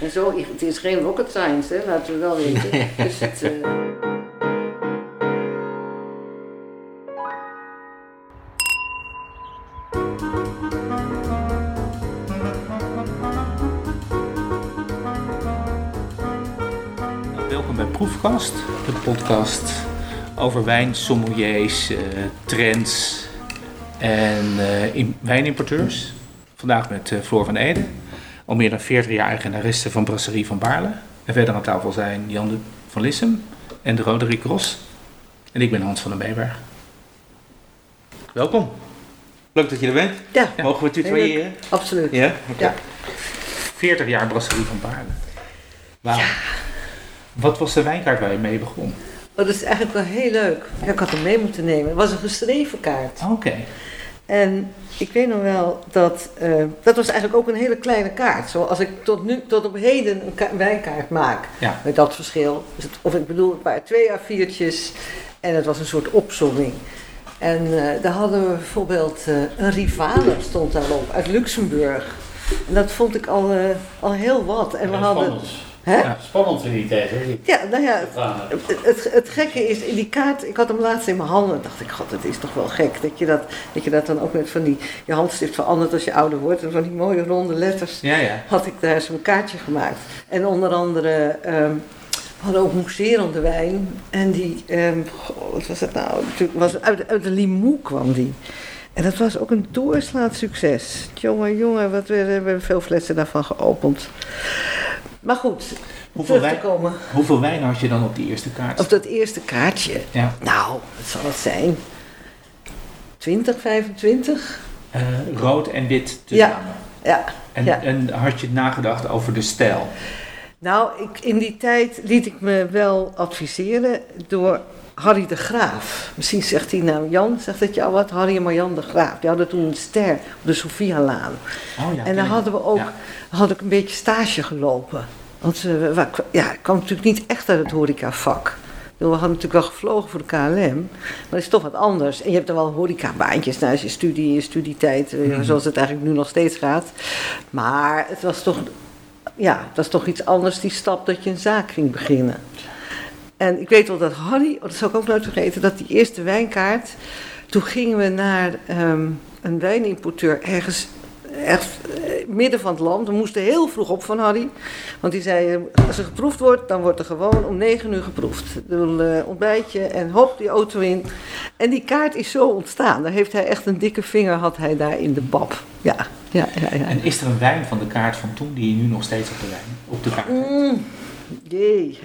En zo, het is geen rocket science, hè, laten we wel weten. dus het, uh... Welkom bij Proefkast, de podcast over wijn, sommeliers, uh, trends en uh, in, wijnimporteurs. Vandaag met uh, Floor van Ede, al meer dan 40 jaar eigenaresse van Brasserie van Baarle. En verder aan tafel zijn Jan de van Lissem en de Roderick Ros. En ik ben Hans van den Meeberg. Welkom. Leuk dat je er bent. Ja. Mogen we tutoyeren? Absoluut. Ja? Okay. Ja. 40 jaar Brasserie van Baarle. Wauw. Wat was de wijnkaart waar je mee begon? Oh, dat is eigenlijk wel heel leuk. Ik had hem mee moeten nemen. Het was een geschreven kaart. Oké. En ik weet nog wel dat, uh, dat was eigenlijk ook een hele kleine kaart. Zoals ik tot nu, tot op heden een ka- wijnkaart maak. Ja. Met dat verschil. Dus het, of ik bedoel, het waren twee A4'tjes en het was een soort opzomming. En uh, daar hadden we bijvoorbeeld uh, een rivale stond daarop uit Luxemburg. En dat vond ik al, al heel wat. En we hadden. Hè? Ja, spannend in die tijd, hè? Ja, nou ja, het, het, het gekke is, in die kaart, ik had hem laatst in mijn handen. dacht ik, god, het is toch wel gek dat je dat, dat je dat dan ook met van die, je handstift verandert als je ouder wordt. En van die mooie ronde letters Ja, ja. had ik daar zo'n kaartje gemaakt. En onder andere, um, we hadden ook mousserende wijn. En die, um, goh, wat was het nou? Was uit, uit de Limoux kwam die. En dat was ook een doorslaand succes. Jongen, jongen, wat we, we hebben veel flessen daarvan geopend. Maar goed, Hoeveel, terug te wijn, komen hoeveel wijn had je dan op die eerste kaart? op dat eerste kaartje. Ja. Nou, wat zal het zijn? 20, 25? Uh, rood en wit Ja. tezamen. Ja. En, ja. en had je nagedacht over de stijl? Nou, ik, in die tijd liet ik me wel adviseren door Harry de Graaf. Misschien zegt hij nou, Jan, zegt het jou wat? Harry en Marjan de Graaf. Die hadden toen een ster op de Sophialaan. Oh ja. en daar hadden we ook, Ja. had ik een beetje stage gelopen. Want uh, ja, ik kwam natuurlijk niet echt uit het horecavak. We hadden natuurlijk wel gevlogen voor de KLM, maar dat is toch wat anders. En je hebt dan wel horecabaantjes naast je studie, je studietijd, mm-hmm. zoals het eigenlijk nu nog steeds gaat. Maar het was toch, ja, het was toch iets anders, die stap dat je een zaak ging beginnen. En ik weet wel dat Harry, oh, dat zal ik ook nooit vergeten, dat die eerste wijnkaart, toen gingen we naar um, een wijnimporteur ergens echt midden van het land. We moesten heel vroeg op van Harry. Want die zei, als er geproefd wordt, dan wordt er gewoon om negen uur geproefd. Een uh, ontbijtje en hop, die auto in. En die kaart is zo ontstaan. Daar heeft hij echt een dikke vinger, had hij daar in de bab. Ja, ja, ja. ja. En is er een wijn van de kaart van toen die je nu nog steeds op de, wijn, op de kaart hebt? Mm, jee.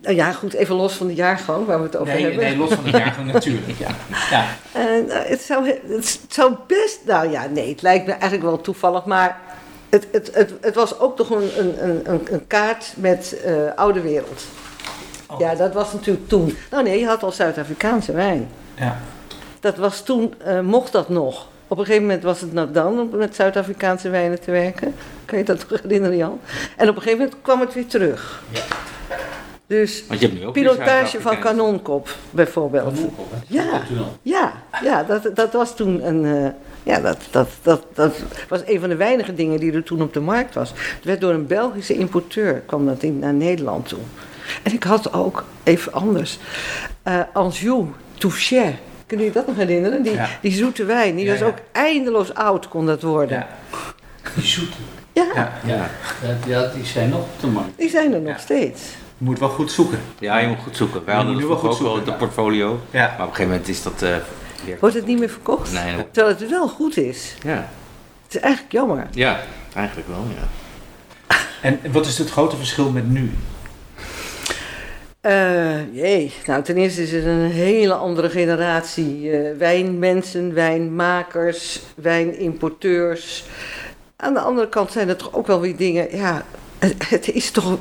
Nou ja, goed, even los van de jaargang waar we het over nee, hebben. Nee, los van de jaargang natuurlijk. Ja. ja. En, uh, het, zou, het zou best, nou ja, nee, het lijkt me eigenlijk wel toevallig, maar het, het, het, het was ook toch een, een, een, een kaart met uh, oude wereld. Oh. Ja, dat was natuurlijk toen. Nou nee, je had al Zuid-Afrikaanse wijn. Ja. Dat was toen, uh, mocht dat nog. Op een gegeven moment was het nou dan om met Zuid-Afrikaanse wijnen te werken. Kan je dat nog herinneren, Jan? En op een gegeven moment kwam het weer terug. Ja. Dus Want je hebt nu ook pilotage van kanonkop bijvoorbeeld. Kanonkop, hè? Ja, ja, ja dat, dat was toen een. Uh, ja, dat, dat, dat, dat was een van de weinige dingen die er toen op de markt was. Het werd door een Belgische importeur, kwam dat in, naar Nederland toe. En ik had ook, even anders, uh, Anjou Touchet. Kunnen jullie dat nog herinneren? Die, Ja. die zoete wijn, die Ja, was ja. ook eindeloos oud, kon dat worden. Die zoete. Ja, Ja. Ja, die zijn nog op de markt. die zijn er nog Ja. steeds. Je moet wel goed zoeken. Ja, je moet goed zoeken. Wij hadden nu wel goed ook wel zoeken, op de portfolio. Ja. Maar op een gegeven moment is dat eh, weer... Wordt het niet meer verkocht? Nee, nee. Terwijl het wel goed is. Ja. Het is eigenlijk jammer. ja, eigenlijk wel, ja. En wat is het grote verschil met nu? Uh, jee, nou ten eerste is het een hele andere generatie uh, wijnmensen, wijnmakers, wijnimporteurs. Aan de andere kant zijn er toch ook wel weer dingen, ja, het, het is toch,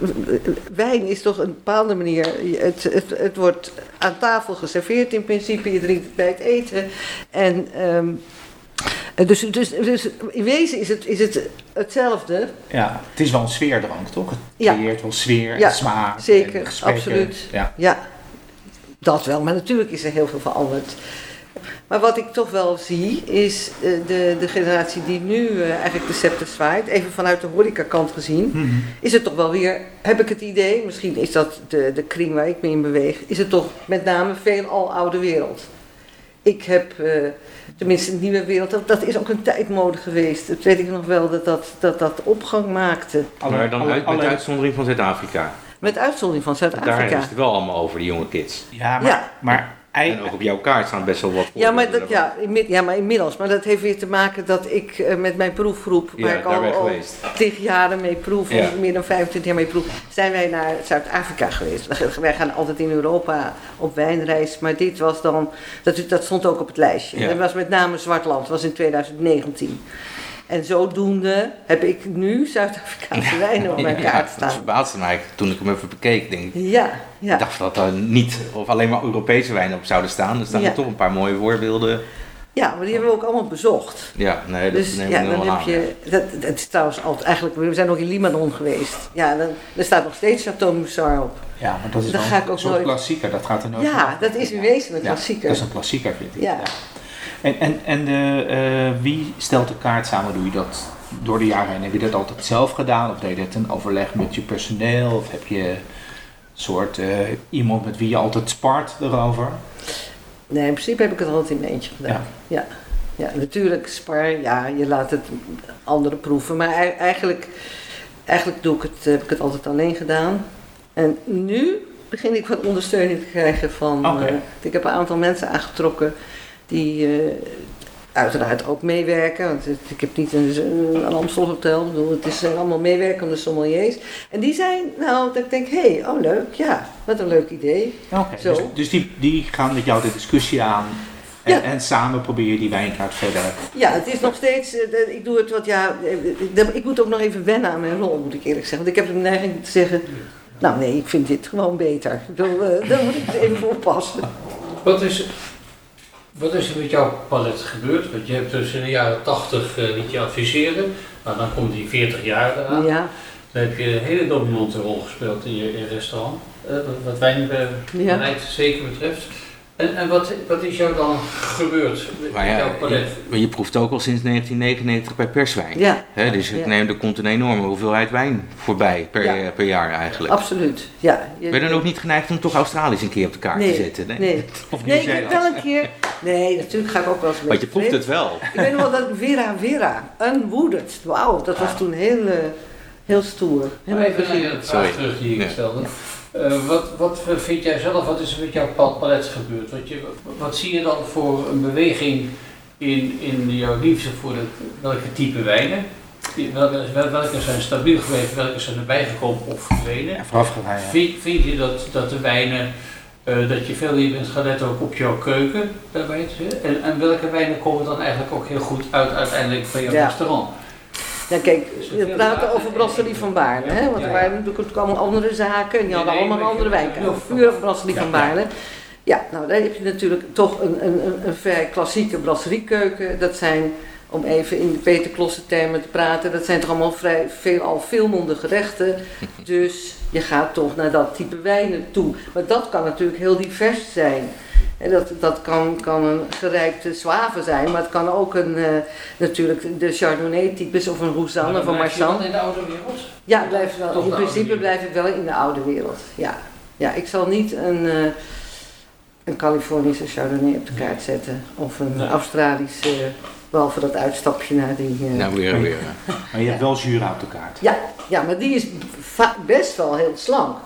wijn is toch een bepaalde manier, het, het, het wordt aan tafel geserveerd in principe, je drinkt het bij het eten. En um, dus, dus, dus in wezen is het, is het hetzelfde. Ja, het is wel een sfeerdrank, toch? Het Ja. creëert wel sfeer Ja, en smaak. zeker, en absoluut. Ja. Ja, dat wel. Maar natuurlijk is er heel veel veranderd. Maar wat ik toch wel zie, is eh, de, de generatie die nu eh, eigenlijk de scepter zwaait, even vanuit de horecakant gezien, Mhm. is het toch wel weer, heb ik het idee, misschien is dat de, de kring waar ik me in beweeg, is het toch met name veel al oude wereld. Ik heb, eh, tenminste de nieuwe wereld, dat, dat is ook een tijdmode geweest. Dat weet ik nog wel, dat dat, dat, dat opgang maakte. Maar dan uit, met uitzondering van Zuid-Afrika. Met uitzondering van Daar Zuid-Afrika. is het wel allemaal over, die jonge kids. Ja, maar, Ja. maar En ook op jouw kaart staan best wel wat Ja maar, dat, ja, ja, maar inmiddels. Maar dat heeft weer te maken dat ik eh, met mijn proefgroep, Ja, waar ik daar ben al, geweest. tig jaren mee proef, Ja. meer dan 25 jaar mee proef, zijn wij naar Zuid-Afrika geweest. Wij gaan altijd in Europa op wijnreis, maar dit was dan, dat, dat stond ook op het lijstje. Ja. Dat was met name Zwartland, dat was in 2019. En zodoende heb ik nu Zuid-Afrikaanse wijnen op mijn Ja, kaart dat staan. verbaasde mij toen ik hem even bekeek. Denk, ik Ja, ja. Ik dacht dat er niet of alleen maar Europese wijnen op zouden staan. Er staan Ja. er toch een paar mooie voorbeelden. ja, maar die hebben we ook allemaal bezocht. Ja, nee, dat Dus neem ja, dan heb aan. je. Dat, dat is trouwens altijd eigenlijk. We zijn ook in Libanon geweest. Ja, dan, er staat nog steeds Chateau Moussard op. ja, maar dat is Daar wel ga ik ook een soort nooit- klassieker. Dat gaat er nooit Ja, dat is in wezen een Ja, klassieker. Dat is een klassieker, vind ik. Ja. En, en, en de, eh, wie stelt de kaart samen? Doe je dat door de jaren heen? Heb je dat altijd zelf gedaan? Of deed je dat in overleg met je personeel? Of heb je soort eh, iemand met wie je altijd spart erover? Nee, in principe heb ik het altijd in mijn eentje gedaan. Ja. ja. natuurlijk, spar, ja, je laat het anderen proeven. Maar ei- eigenlijk, eigenlijk doe ik het, heb ik het altijd alleen gedaan. En nu begin ik wat ondersteuning te krijgen van. Eh, ik heb een aantal mensen aangetrokken die eh, uiteraard ook meewerken. Want het- ik heb niet een, een Amstel Hotel. Ik bedoel, het zijn allemaal meewerkende sommeliers. En die zijn, nou, dat ik denk, hé, hey, oh leuk, ja, wat een leuk idee. Oké, Zo. dus, dus die, die gaan met jou de discussie aan. En, Ja. en samen probeer je die wijnkaart verder. Ja, het is nog steeds, eh, ik doe het wat, ja, eh, ik moet ook nog even wennen aan mijn rol, moet ik eerlijk zeggen. Want ik heb de neiging te zeggen, nou nee, ik vind dit gewoon beter. Eh, daar moet ik even voor oppassen. Wat is, wat is er met jouw palet gebeurd? Want je hebt dus in de jaren 80 eh liet je adviseren. Nou, dan komt die 40 jaar eraan. Ja, Dan heb je een hele dominante rol gespeeld in je in restaurant. eh, wat- wat wijnbeleid zeker betreft. En, en wat, wat is jou dan gebeurd met Maar ja, jouw palet? je, je proeft ook al sinds 1999 bij perswijn. ja, Hè, dus ik Ja. neem, er komt een enorme hoeveelheid wijn voorbij per, Ja. per jaar eigenlijk. absoluut. Ja, je- Ben je dan ook niet geneigd om toch Australisch een keer op de kaart Nee, te zetten? nee. Of Nee, ik heb wel een keer, nee, natuurlijk ga ik ook wel eens een Want je proeft het wel. Ik weet nog wel dat Vera Vera, Unwooded, wauw, dat was toen heel, eh, heel stoer. Maar Helemaal even naar de vraag terug die ik Ja. stelde. Eh, wat, wat vind jij zelf, wat is er met jouw pal- palet gebeurd? Wat, je, wat zie je dan voor een beweging in, in jouw liefde voor de, welke type wijnen? Welke, wel- welke zijn stabiel gebleven, welke zijn erbij gekomen of verdwenen? Ja, ja. Vind, vind je dat, dat de wijnen, eh, dat je veel meer bent letten ook op jouw keuken daarbij? En, en welke wijnen komen dan eigenlijk ook heel goed uit uiteindelijk bij jouw Ja. restaurant? Ja, kijk, we praten over Brasserie van Baarle, hè? want er waren natuurlijk allemaal andere zaken en die hadden allemaal andere. Ja. Puur Brasserie van. Baarle. Ja, nou daar heb je natuurlijk toch een, een, een, een vrij klassieke brasseriekeuken. Dat zijn, om even in de Peter Klossen termen te praten, dat zijn toch allemaal vrij veel al veelmonde gerechten. Dus je gaat toch naar dat type wijnen toe. Maar dat kan natuurlijk heel divers zijn. En dat, dat kan, kan een gerijpte zwavel zijn, maar het kan ook een, eh, natuurlijk de Chardonnay-types of een Roussanne van Blijf je dan Marsan. in de oude wereld? Ja, blijf wel, in principe wereld. blijf ik wel in de oude wereld. Ja, ja ik zal niet een, eh, een Californische Chardonnay op de kaart zetten of een Nee. Australische, behalve dat uitstapje naar die. eh, Nou, weer, weer. Maar je hebt wel Jura op de kaart. ja, ja, maar die is best wel heel slank.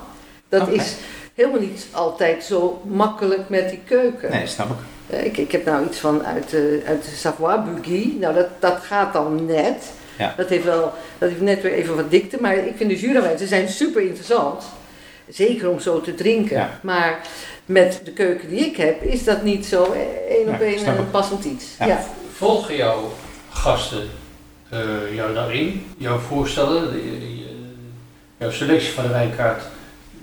Dat is helemaal niet altijd zo makkelijk met die keuken. Nee, snap ik. Eh, Ik, ik heb nou iets van uit de, uit de Savoie Buggy. Nou, dat, dat gaat dan net. Ja. Dat, heeft wel, dat heeft net weer even wat dikte. Maar ik vind de Jurawijnen, ze zijn super interessant. Zeker om zo te drinken. Ja. Maar met de keuken die ik heb, is dat niet zo één op één een passend iets. Ja. Ja. Volgen jouw gasten eh, jou daarin, jouw voorstellen, jouw selectie van de wijnkaart,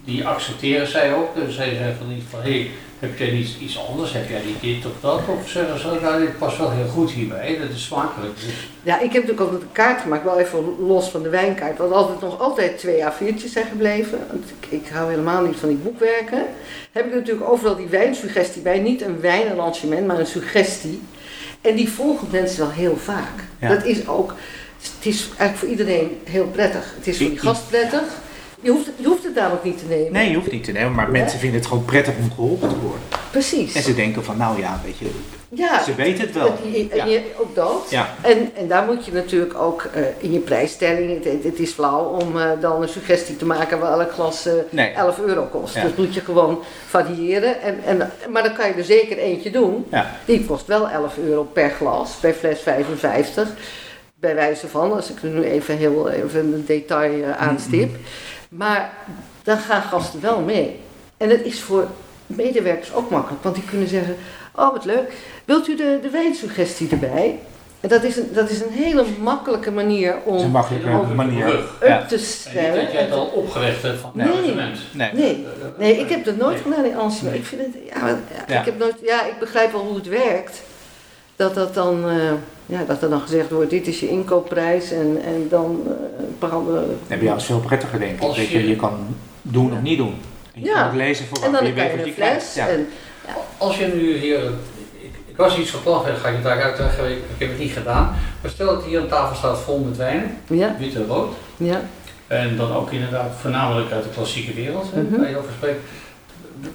die accepteren zij ook. Dus zij zeggen van niet van, hé, hey, heb jij niet iets anders? Heb jij niet dit of dat? Of zeggen ze, nou, dit past wel heel goed hierbij, dat is smakelijk. Dus, Ja, ik heb natuurlijk ook een kaart gemaakt, wel even los van de wijnkaart. Want altijd nog altijd twee A4'tjes zijn gebleven. Want ik, ik hou helemaal niet van die boekwerken. Heb ik natuurlijk overal die wijnsuggestie bij. Niet een wijnarrangement, maar een suggestie. En die volgen mensen wel heel vaak. Ja. Dat is ook, het is eigenlijk voor iedereen heel prettig. Het is voor die gast prettig. Je hoeft, het- je hoeft het namelijk niet te nemen. Nee, je hoeft niet te nemen, maar mensen vinden het gewoon prettig om geholpen te worden. Precies. En ze denken van, nou ja, weet je, ja, ze weten het wel. Je- Ja. je- ook dat. Ja. En, en daar moet je natuurlijk ook eh, in je prijsstelling, het, het is flauw om eh, dan een suggestie te maken waar elk glas eh, Nee. 11 euro kost. Dus moet je gewoon variëren. En, en, maar dan kan je er zeker eentje doen. Ja. Die kost wel 11 euro per glas, per fles 55. Bij wijze van, als ik er nu even heel even een detail eh, aanstip. Maar dan gaan gasten wel mee. En dat is voor medewerkers ook makkelijk, want die kunnen zeggen: Oh, wat leuk, wilt u de, de wijnsuggestie erbij? En dat is, een, dat is een hele makkelijke manier is een om makkelijke Om- manier. Rug. up Ja. te en niet stellen. dat jij het al opgelegd hebt van Nee. het argument. Nee. Nee, nee, ik heb dat nooit Nee. gedaan in. Nee. Ik vind het, ja, Ja. ik heb nooit, ja, ik begrijp wel hoe het werkt. Dat dat dan, eh, ja, dat er dan gezegd wordt, dit is je inkoopprijs en, en dan eh, bepaalde... Nee, bij jou is veel prettiger, denk ik. Als Weet je, je- je kan doen of niet doen. En je Ja. kan het lezen voor En dan je weet je wat je krijgt. Ja. En, Als je nu hier, ik, ik was iets van plan, ga ik het daar uitleggen, ik, ik heb het niet gedaan. Maar stel dat hier een tafel staat vol met wijn, ja, wit en rood. ja. En dan ook inderdaad voornamelijk uit de klassieke wereld, hè, Mhm. waar je over spreekt.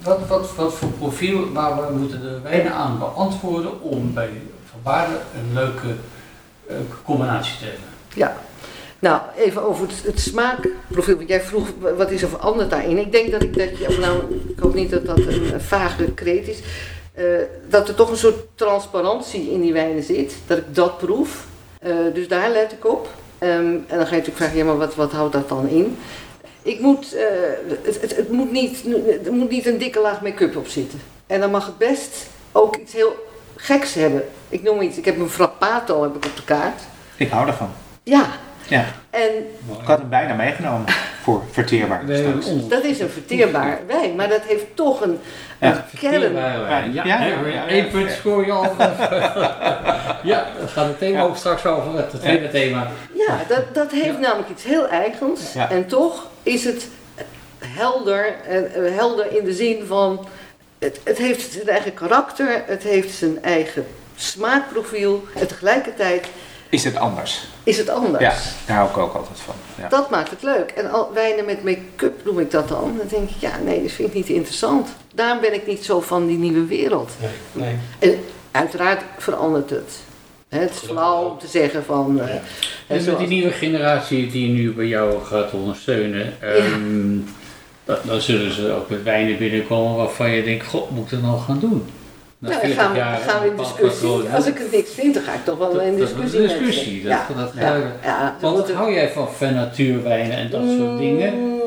Wat, voor profiel, waar we moeten de wijnen aan beantwoorden om bij Van Baarle een leuke combinatie te hebben? Ja. Nou, even over het, smaakprofiel. Want jij vroeg, wa- wat is er veranderd daarin? Ik denk dat ik dat je, nou, ik hoop niet dat dat een, een vage kreet is. eh, dat er toch een soort transparantie in die wijnen zit. Dat ik dat proef. Eh, dus daar let ik op. Ehm, en dan ga je natuurlijk vragen, ja, maar wat, wat houdt dat dan in? Ik moet, eh, het, het, het moet niet, er moet niet een dikke laag make-up op zitten. En dan mag het best ook iets heel geks hebben. Ik noem iets, ik heb een frappato heb ik op de kaart. Ik hou daarvan. Ja, Ja. en Ik had hem bijna meegenomen voor verteerbaar straks. dat is een verteerbaar wijn, maar dat heeft toch een, Ja, een kern. Ja, Ja, ja, één punt scoor je al. ja, dat gaat het thema Ja. ook straks over, het tweede thema. Ja, dat, dat heeft Ja. namelijk iets heel eigens. Ja. En toch is het helder, en eh, helder in de zin van, het, het heeft zijn eigen karakter, het heeft zijn eigen smaakprofiel en tegelijkertijd Is het anders? is het anders. Ja, daar hou ik ook altijd van. Ja. Dat maakt het leuk. En al wijnen met make-up noem ik dat dan. Dan denk ik, ja, nee, dat vind ik niet interessant. Daarom ben ik niet zo van die nieuwe wereld. Nee. En uiteraard verandert het. Hè, Het is flauw om te zeggen van... eh, hè, En met die nieuwe generatie die nu bij jou gaat ondersteunen, ehm, dan, dan zullen ze ook met wijnen binnenkomen waarvan je denkt, god, moet ik dat nou gaan doen? Nou, dan 40 gaan we, gaan in discussie. patroon. Als ik het niks vind, dan ga ik toch wel Dat- in dat is discussie een discussie, dat- ja, dat- ja, dat- ja, Want dat- wat hou jij van van natuurwijnen en dat soort dingen? Mm,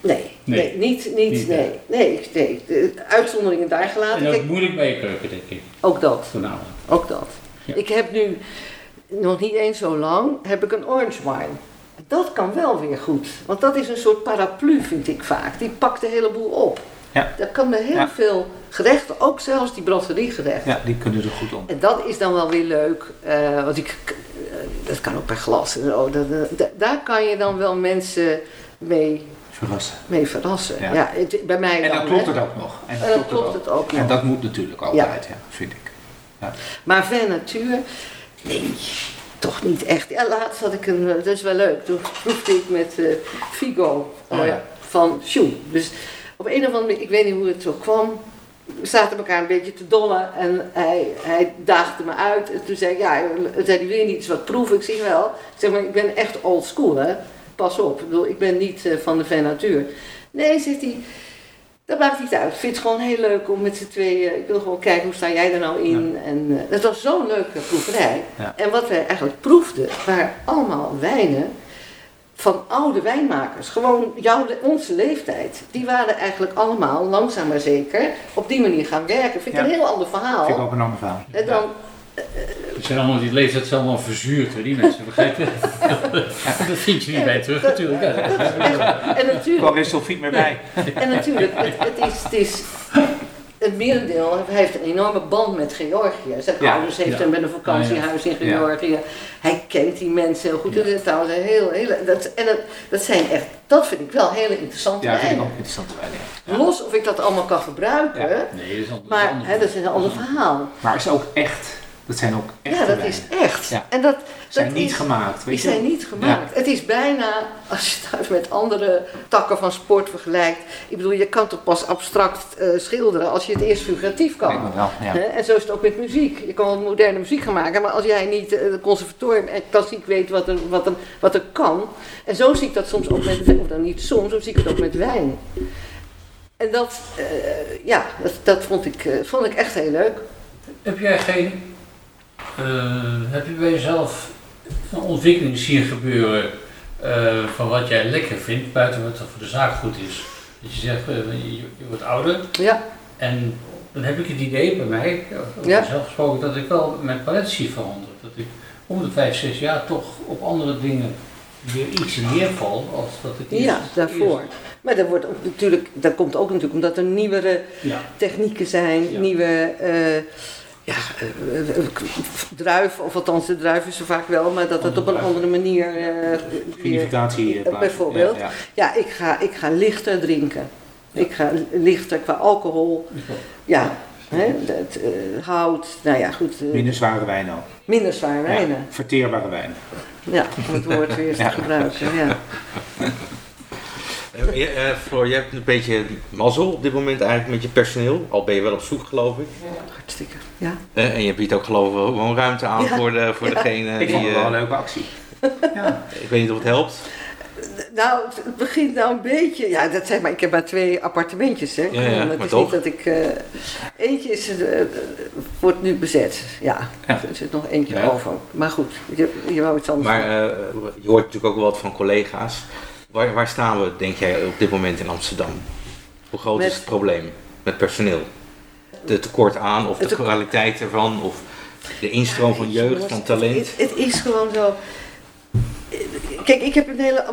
Nee, Nee. nee, niet, niet, Niet, nee, nee, nee. De uitzonderingen daar gelaten. En ook Kijk, moeilijk bij je keuken, denk ik, ook dat. voornamelijk. Ook dat. Ja. Ik heb nu, nog niet eens zo lang, heb ik een orange wine. Dat kan wel weer goed. Want dat is een soort paraplu, vind ik vaak. Die pakt de hele boel op. Ja. Kan met heel Ja. veel gerechten, ook zelfs die brasseriegerechten. Ja, die kunnen er goed om. En dat is dan wel weer leuk. eh, want ik, eh, dat kan ook per glas. en zo. Dat, daar kan je dan wel mensen mee, Verrassen. mee verrassen. Ja. Ja. het, bij mij En dan. dan klopt hè. het ook nog. En En dan klopt het ook En nog. dat moet natuurlijk altijd, ja, vind ik. Maar Van Natuur, nee, toch niet echt. Ja, laatst had ik een, eh, dat is wel leuk, toen proefde ik met eh Figo Oh, ja. van Sjoe. Dus op een of andere manier, ik weet niet hoe het zo kwam, we zaten elkaar een beetje te dollen en hij, hij daagde me uit. En toen zei ik, ja, zei hij, wil je niet eens wat proeven? Ik zeg wel, ik zeg maar, ik ben echt old school hè, pas op. Ik bedoel, ik ben niet eh, van de Van Natuur. Nee, zegt hij, dat maakt niet uit. Ik vind het gewoon heel leuk om met z'n tweeën. Ik wil gewoon kijken hoe sta jij er nou in. En uh, dat was zo'n leuke proeverij. Ja. En wat wij eigenlijk proefden, waren allemaal wijnen van oude wijnmakers. Gewoon jouw, onze leeftijd. Die waren eigenlijk allemaal langzaam maar zeker op die manier gaan werken. Vind ik Ja. een heel ander verhaal. Vind ik ook een ander verhaal. En dan, eh, Het zijn allemaal die leeftijd zijn allemaal verzuurd, hè, die mensen, begrijp je? dat vind je niet bij terug natuurlijk. Ja. En Er kwam natuurlijk, geen sulfiet meer bij. en natuurlijk het, het, is, het is... Het merendeel heeft een enorme band met Georgië. Zijn Ja, ouders heeft ja. hem met een vakantiehuis in Ja. Georgië. Hij kent die mensen heel goed. Dat is trouwens een heel, heel, dat, en dat, dat zijn echt, dat vind ik wel hele interessante Ja, vind ik wijnen. ook interessant wijnen. Ja. Los of ik dat allemaal kan gebruiken. Nee, dat is maar hè, dat is een ander verhaal. Maar het is ook echt. Dat zijn ook echt Ja, dat is echt. Ja. En dat, zijn dat niet is- gemaakt. Die Weet je? zijn niet gemaakt. Het is bijna, als je het met andere takken van sport vergelijkt. Ik bedoel, je kan toch pas abstract eh, schilderen als je het eerst figuratief kan. Lijkt me wel, ja. Hè? En zo is het ook met muziek. Je kan wel moderne muziek gaan maken, maar als jij niet eh, conservatorium en klassiek weet wat er, wat, er, wat er kan. En zo zie ik dat soms ook met, of dan niet soms, zo zie ik het ook met wijn. En dat, eh, ja, dat, dat vond, ik, eh, vond ik echt heel leuk. Heb jij geen, heb je bij jezelf een ontwikkeling zien gebeuren eh, van wat jij lekker vindt, buiten wat er voor de zaak goed is? Dat je zegt, eh, je, je wordt ouder Ja, en dan heb ik het idee bij mij, Ja. mezelf gesproken, dat ik wel mijn palet zie veranderen. Dat ik om de vijf, zes jaar toch op andere dingen weer iets meer val als dat ik eerst- ja, daarvoor. eerst- Maar dat, wordt ook natuurlijk, dat komt ook natuurlijk omdat er nieuwere Ja. technieken zijn, Ja. nieuwe eh, ja, eh, eh, druiven, of althans de druif is er vaak wel, maar dat het op een Andere manier. Vinificatie. eh, bijvoorbeeld. Ja, ik ga, ik ga lichter drinken. Ik ga lichter qua alcohol. Ja, hè, dat, hout, nou ja, goed. Minder zware wijnen ook. minder zwaar wijnen. Ja, verteerbare wijnen. Ja, om het woord weer te gebruiken. Ja. Eh, je- Floor, je hebt een beetje mazzel op dit moment eigenlijk met je personeel. Al ben je wel op zoek, geloof ik. Hartstikke. Ja. Eh, en je biedt ook geloof ik gewoon ruimte aan Ja. voor, de, voor Ja. degene Ik die... vond het wel een leuke actie. Ja. ik weet niet of het helpt. Nou, het- begint nou een beetje. Ja, dat zeg maar, ik heb maar twee appartementjes. Hè. Ja, ja, het maar is toch. niet dat ik. eh, eentje is, wordt nu bezet. Ja, Ja. er zit nog eentje Ja. over. Maar goed, je, je wou iets anders. Maar eh, je hoort natuurlijk ook wel wat van collega's. Waar, waar staan we, denk jij, op dit moment in Amsterdam? Hoe groot Met- is het probleem met personeel? De tekort aan of de kwaliteit ervan? Of de instroom van jeugd, van talent? Het, het is gewoon zo. Kijk, ik heb een hele,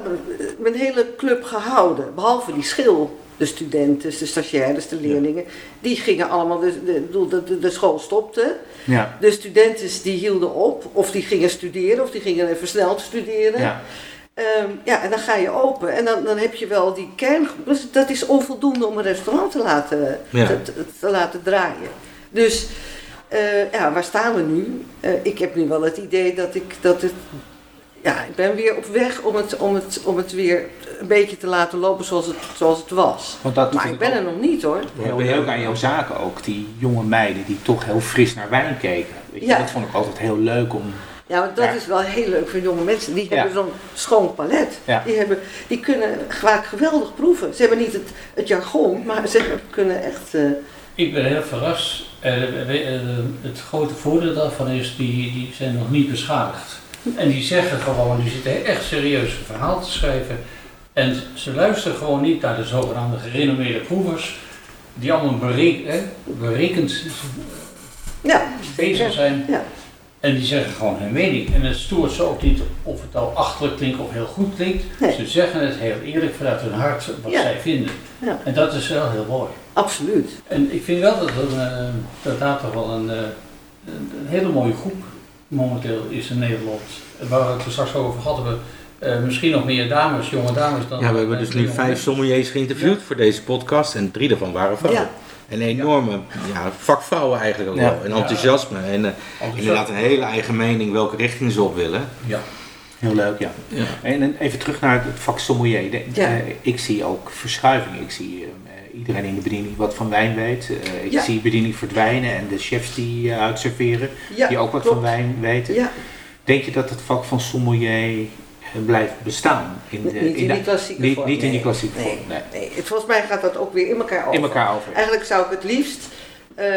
mijn hele club gehouden. Behalve die schil. De studenten, de stagiaires, de leerlingen. Die gingen allemaal, de, de, de, de, de school stopte. Ja. De studenten die hielden op. Of die gingen studeren. Of die gingen versneld studeren. Ja. Ehm, ja, en dan ga je open en dan, dan heb je wel die kerngroep. Dus dat is onvoldoende om een restaurant te laten, Ja. te, te- te laten draaien. Dus eh, ja, waar staan we nu? Eh, ik heb nu wel het idee dat ik dat het. Ja, ik ben weer op weg om het, om het, om het weer een beetje te laten lopen zoals het, zoals het was. Want dat Maar ik ben ook er nog niet hoor. Heel leuk aan jouw zaken ook. Die jonge meiden die toch heel fris naar wijn keken. Weet je, Ja. Dat vond ik altijd heel leuk om. Ja, want dat Ja. is wel heel leuk voor jonge mensen. Die Ja. hebben zo'n schoon palet. Ja. Die, hebben, die kunnen vaak geweldig proeven. Ze hebben niet het, het jargon, maar ze kunnen echt... eh, Ik ben heel verrast. Eh, eh, het grote voordeel daarvan is, die, die zijn nog niet beschadigd. En die zeggen gewoon, die zitten echt serieus een verhaal te schrijven. En ze luisteren gewoon niet naar de zogenaamde gerenommeerde proevers, die allemaal berek, hè, berekend ja, bezig zijn. Ja. En die zeggen gewoon hun mening. En het stoort ze ook niet of het nou achterlijk klinkt of heel goed klinkt. Nee. Ze zeggen het heel eerlijk vanuit hun hart wat Ja. zij vinden. Ja. En dat is wel heel mooi. absoluut. En ik vind wel dat er eh, dat daar toch wel een, eh, een, een hele mooie groep momenteel is in Nederland. Waar we het er straks over hadden, we eh, misschien nog meer dames, jonge dames dan. Ja, we hebben dus nu vijf sommeliers geïnterviewd voor deze podcast en drie daarvan waren vrouwen. Ja. En enorme ja, vakvrouwen eigenlijk ook Ja. wel. En enthousiasme. En eh, inderdaad een hele eigen mening welke richting ze op willen. Ja. Heel leuk, ja. Ja. En en even terug naar het vak sommelier. De- Ja. eh, ik zie ook verschuiving. Ik zie eh, iedereen in de bediening wat van wijn weet. Eh, ik Ja. zie bediening verdwijnen en de chefs die uh, uitserveren, Ja, die ook wat klopt. van wijn weten. Ja, Denk je dat het vak van sommelier blijft bestaan? In de, niet in de- die klassieke niet, vorm. niet in die nee. klassieke Nee, vorm. Nee. nee. Volgens mij gaat dat ook weer in elkaar over. In elkaar over. Eigenlijk zou ik het liefst... eh,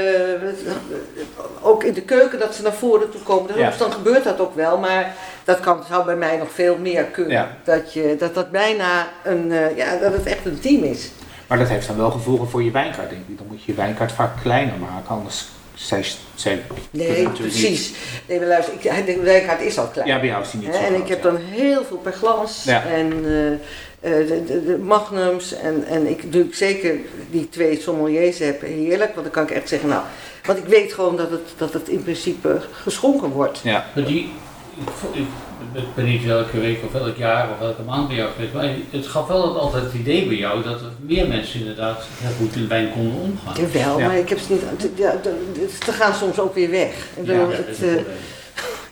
ook in de keuken dat ze naar voren toe komen. Ja. Dus dan gebeurt dat ook wel, maar dat kan, zou bij mij nog veel meer kunnen. Ja. Dat, je, dat dat bijna een, eh, ja, dat het echt een team is. Maar dat heeft dan wel gevolgen voor je wijnkaart, denk ik. Dan moet je je wijnkaart vaak kleiner maken, anders zij, zij Nee, precies. Nee, maar luister, ik, de wijnkaart is al klein. niet- Ja, bij jou is die niet zo en groot, ik heb ja. dan heel veel per glas Ja. en eh, eh, de, de, de magnums en, en ik doe zeker die twee sommeliers heb heerlijk, want dan kan ik echt zeggen, nou, want ik weet gewoon dat het, dat het in principe geschonken wordt. Ja. Maar die, ik, ik ik ben niet elke week of elk jaar of elke maand bij jou geweest, maar het gaf wel altijd het idee bij jou dat er meer mensen inderdaad heel goed in wijn konden omgaan. Jawel, Ja. maar ik heb ze niet, ja, ze gaan soms ook weer weg. Ik bedoel, dat het, is eh,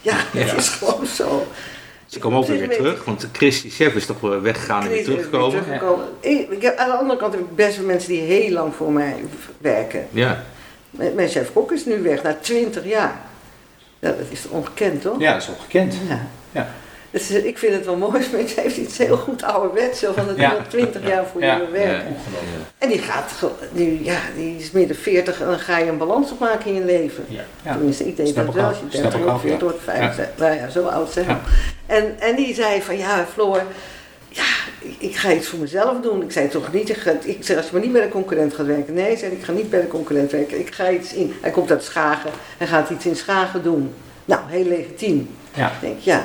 ja, het Ja. is gewoon zo. Ze komen ook weer, weer terug, want Chris die chef is toch wel weggegaan en weer teruggekomen. Ik, ik heb, aan de andere kant heb ik best wel mensen die heel lang voor mij werken. Ja, Mijn mijn chef-kok is nu weg, na 20 jaar. Ja, dat is ongekend, toch? ja, dat is ongekend. Ja. Ja. Dus ik vind het wel mooi, maar het heeft iets heel goed ouderwets, zo van dat Ja. iemand 20 jaar voor Ja. je werkt. Ja. En die gaat, die, ja, die is midden 40 en dan ga je een balans opmaken in je leven. Ja. Ja. Tenminste, ik deed Snap dat wel als je Snap 30 ik of ook, 40 ja. wordt, 65, nou ja, zo oud Ja. En, en die zei van, ja Floor, ja, ik, ga iets voor mezelf doen. Ik zei toch niet, ik, ga- ik zeg als je maar niet bij de concurrent gaat werken. Nee, zei ik, ga niet bij de concurrent werken. Ik ga iets in, hij komt uit Schagen, hij gaat iets in Schagen doen. Nou, heel legitiem. Ja. Ik denk, ja.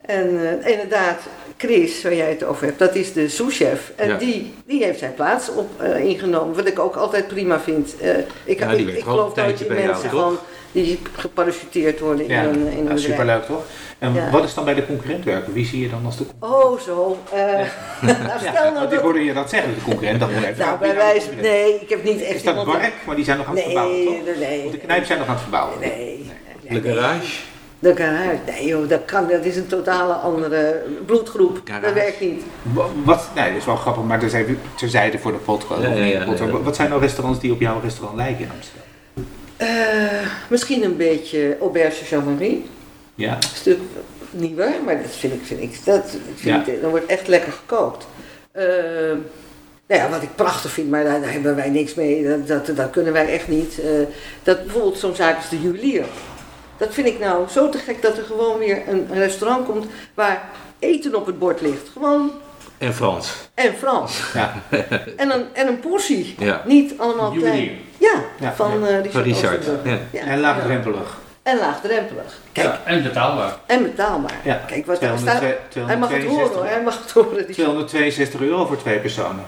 En eh, inderdaad, Chris, waar jij het over hebt, dat is de souschef. En Ja. die, die heeft zijn plaats op, eh, ingenomen, wat ik ook altijd prima vind. Eh, ik, Ja, ik, geloof nooit in jou, mensen van die geparachuteerd worden Ja, in een, in een superleuk toch? En Ja. wat is dan bij de concurrent werken? Wie zie je dan als de concurrent? Oh, zo. eh, nou, stel nou want ik dat... hoorde je dat zeggen, de concurrent. Dan moet even Nou, bij wijze? Nee, ik heb niet echt Is dat iemand- Bark? Maar die zijn nog aan het Nee, verbouwen, toch? nee, nee. Want de knijp zijn nog aan het verbouwen. Nee. de garage. De garage. Nee joh, dat, kan, dat is een totale andere bloedgroep. Garage. Dat werkt niet. Wa- Wat, nee, dat is wel grappig, maar dat is even terzijde voor de podcast. Ja, ja, ja, ja. Wat zijn nou restaurants die op jouw restaurant lijken in Amsterdam? Eh, misschien een beetje Auberge Jean-Marie. Ja? Een stuk nieuwer, maar dat vind ik, vind ik, dat vind Ja. ik, dan wordt echt lekker gekookt. Eh, nou ja, wat ik prachtig vind, maar daar, daar hebben wij niks mee, dat, dat, dat kunnen wij echt niet. Eh, dat bijvoorbeeld zo'n zaak als de juwelier. Dat vind ik nou zo te gek dat er gewoon weer een, restaurant komt waar eten op het bord ligt. Gewoon En Frans. en Frans. Ja. En een, en een portie. Ja. Niet allemaal klein. Ja, Ja, van ja. eh, Richard, Van Richard, ja. En laagdrempelig. En laagdrempelig. Kijk, Ja, en betaalbaar. en betaalbaar. Ja. Kijk, wat daar staat. 262 Hij mag het horen hoor, hij mag het horen. Die- 262 euro voor twee personen.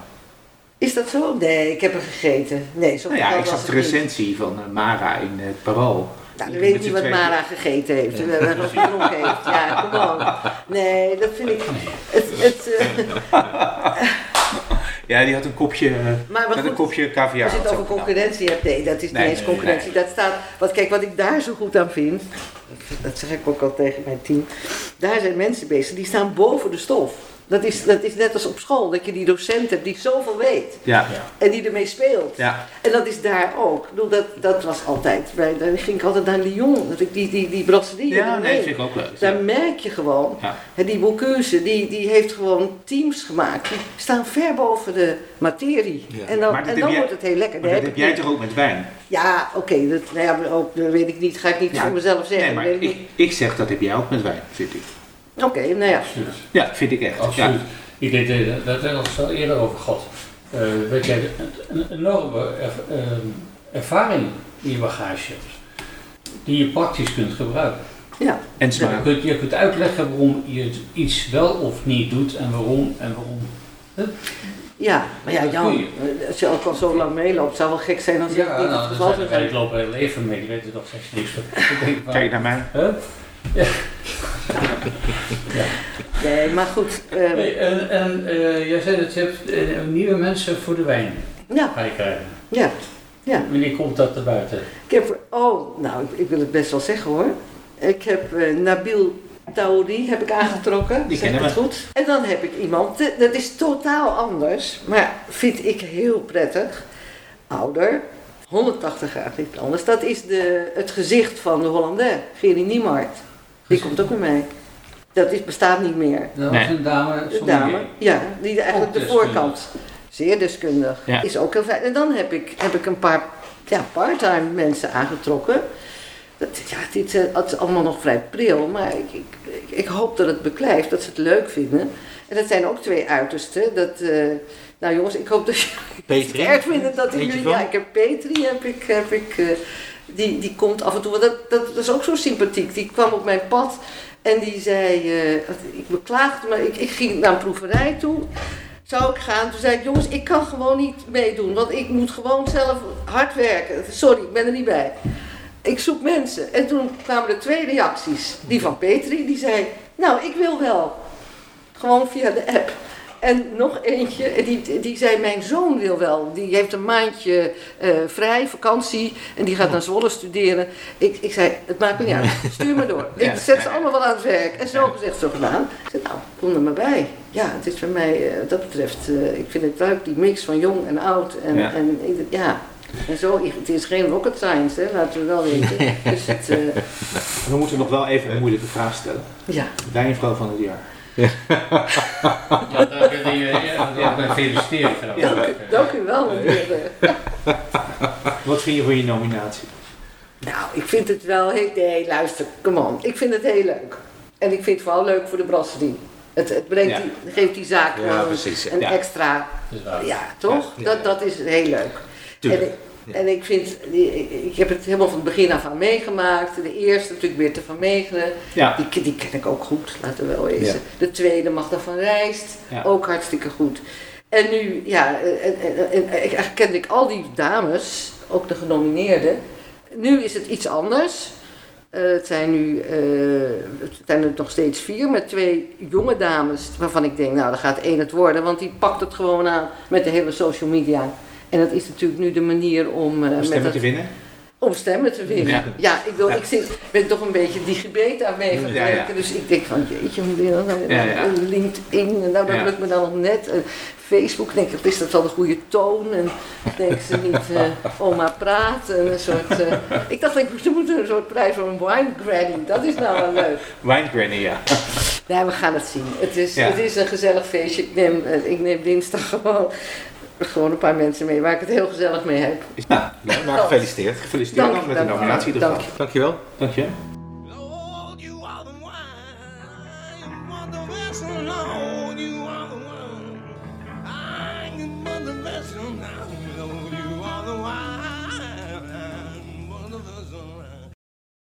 Is dat zo? Nee, ik heb er gegeten. Nee, zo Nou ja, ik zag de niet. recensie van eh, Mara in het Parool. Nou, dan weet niet z'n wat Mara gegeten heeft. eh, Wat hij gedronken heeft. Ja, kom on. Nee, dat vind ik... Het, het, eh, Ja, die had een kopje, eh, maar een kopje caviar. als je het over concurrentie hebt, nee, dat is Nee, niet eens nee, concurrentie. Dat staat, wat, kijk, wat ik daar zo goed aan vind, dat zeg ik ook al tegen mijn team, daar zijn mensen bezig, die staan boven de stof. Dat is, dat is net als op school, dat je die docent hebt die zoveel weet Ja, en die ermee speelt. ja. En dat is daar ook. Bedoel, dat, dat was altijd, bij, dan ging ik altijd naar Lyon, dat ik die, die, die brasserie. Ja, daar nee, vind ik ook leuk. Daar merk je gewoon, Ja. hè, die Bocuse, die, die heeft gewoon teams gemaakt. Die staan ver boven de materie. Ja. En dan, en dan jij- wordt het heel lekker. Maar dat heb jij toch ook met wijn? Ja, oké, dat, nou ja, ook, dat weet ik niet, ga ik niet Ja, voor mezelf zeggen. Nee, maar ik ik, ik zeg dat heb jij ook met wijn, vind ik. Oké, nou ja. Absoluut. Ja, vind ik echt. Absoluut. Ja. Ik weet, eh, dat hebben we al eerder over gehad. Eh, dat jij een, een enorme erv- ehm, ervaring in je bagage hebt. Die je praktisch kunt gebruiken. ja. En Je kunt, je kunt uitleggen waarom je het iets wel of niet doet en waarom en waarom. Ja, maar ja, Jan, eh, als je ook al zo lang meeloopt, het zou wel gek zijn als je Ja, niet nou, het geval zijn zou er zijn. lopen heel leven mee, die weten toch steeds niks van. Ik denk, Kijk naar mij. Huh? Nee, maar goed. eh, Hey, en en eh, jij zei dat je hebt eh, nieuwe mensen voor de wijn ja, ga je krijgen. ja. Wanneer komt dat er buiten? Ik heb, oh, nou, ik, ik wil het best wel zeggen hoor. Ik heb eh, Nabil Taouri heb ik aangetrokken. Die kennen het goed. En dan heb ik iemand, dat is totaal anders, maar vind ik heel prettig. Ouder, 180 graden niet anders. Dat is de, het gezicht van de Hollandais, Gerry Niemart. Die komt ook bij mij. Dat is, bestaat niet meer. Dat Nee. was een dame. Dame, ja, die eigenlijk de voorkant. Zeer deskundig. Ja. Is ook heel fijn. En dan heb ik, heb ik een paar ja, part-time mensen aangetrokken. Dat, ja, dit, eh, het is allemaal nog vrij pril, maar ik, ik, ik, hoop dat het beklijft, dat ze het leuk vinden. En dat zijn ook twee uitersten. Dat, eh, nou jongens, ik hoop dat jullie het Petri. erg vinden dat jullie... Ja, ik heb Petri, heb ik, heb ik, eh, die, die komt af en toe, dat, dat, is ook zo sympathiek. Die kwam op mijn pad en die zei, eh, ik beklaagde me, ik, ik ging naar een proeverij toe. Zou ik gaan? Toen zei ik, jongens, ik kan gewoon niet meedoen, want ik moet gewoon zelf hard werken. Sorry, ik ben er niet bij. Ik zoek mensen. En toen kwamen er twee reacties. Die van Petri, die zei, nou, ik wil wel. Gewoon via de app. En nog eentje, die, die zei: Mijn zoon wil wel. Die heeft een maandje eh, vrij, vakantie. En die gaat naar Zwolle studeren. Ik, ik zei: Het maakt me niet uit. Stuur me door. Ik zet ze allemaal wel aan het werk. En zo gezegd, zo gedaan. Ik zei: Nou, kom er maar bij. Ja, het is voor mij, uh, dat betreft, uh, ik vind het leuk, die mix van jong en oud. En ja. En, ja. En zo, het is geen rocket science, hè, laten we wel weten. Dus het, we moeten nog wel even een moeilijke vraag stellen. Ja. Wijnvrouw van het jaar. Ja, dank u, ja, ja, gefeliciteerd. Ja, dank, u wel, meneer. Wat vind je van je nominatie? Nou, ik vind het wel heel... Nee, luister, come on. Ik vind het heel leuk. En ik vind het vooral leuk voor de brasserie. Het, het brengt Ja. die, geeft die zaak Ja, wel precies, ja. een Ja. extra... Dat. Ja, toch? Ja. Dat, dat is heel leuk. En Tuurlijk. ik, en ik vind, ik, heb het helemaal van het begin af aan meegemaakt. De eerste natuurlijk Birte van Meegeren. Ja. Die, die ken ik ook goed, laten we wel. Ja. De tweede Magda van Rijst, ook hartstikke goed. En nu, ja, en, en, en, en eigenlijk kende ik al die dames, ook de genomineerden. Nu is het iets anders. Eh, het zijn nu eh, het zijn er nog steeds vier met twee jonge dames waarvan ik denk, nou, dan gaat één het worden, want die pakt het gewoon aan met de hele social media. En dat is natuurlijk nu de manier om, eh, Om met stemmen dat- te winnen? om stemmen te winnen. Ja, Ja. ik, wil, ik zit, ben toch een beetje mee vergeleken. Ja, ja. Dus ik denk van, jeetje, hoe doe je dat nou? Ja. LinkedIn, nou, dat lukt me dan nog net. En Facebook, denk ik, is dat wel de goede toon? En denken ze niet, eh, oma praat. En een soort, eh, ik dacht, ik moest- er moet een soort prijs voor een wine granny. Dat is nou wel leuk. Wine Granny, ja. Nee, we gaan het zien. Het is, Ja. het is een gezellig feestje. Ik neem, ik neem dinsdag gewoon, gewoon een paar mensen mee waar ik het heel gezellig mee heb. Ja, Maar gefeliciteerd. gefeliciteerd Dank dan je, met de nominatie. in ieder Dank geval. Dankjewel. Dank je.